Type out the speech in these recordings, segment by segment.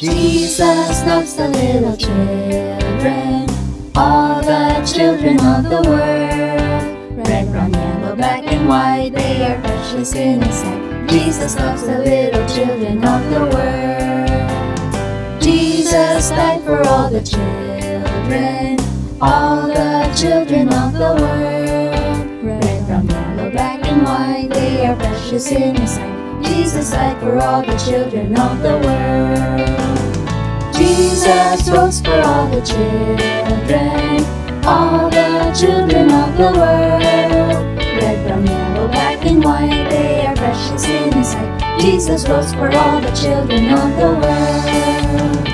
Jesus loves the little children, all the children of the world. Red, brown, yellow, black, and white, they are precious in His sight. Jesus loves the little children of the world. Jesus died for all the children, all the children of the world. Red, brown, yellow, black, and white, they are precious in His sight. Jesus died for all the children of the world. Jesus rose for all the children, all the children of the world. Red, brown, yellow, black, and white, they are precious in His sight. Jesus rose for all the children of the world.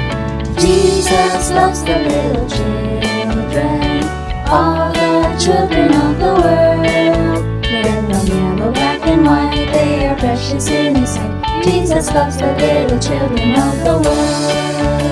Jesus loves the little children, all the children of the world. Red, brown, yellow, black, and white, they are precious in His sight. Jesus loves the little children of the world.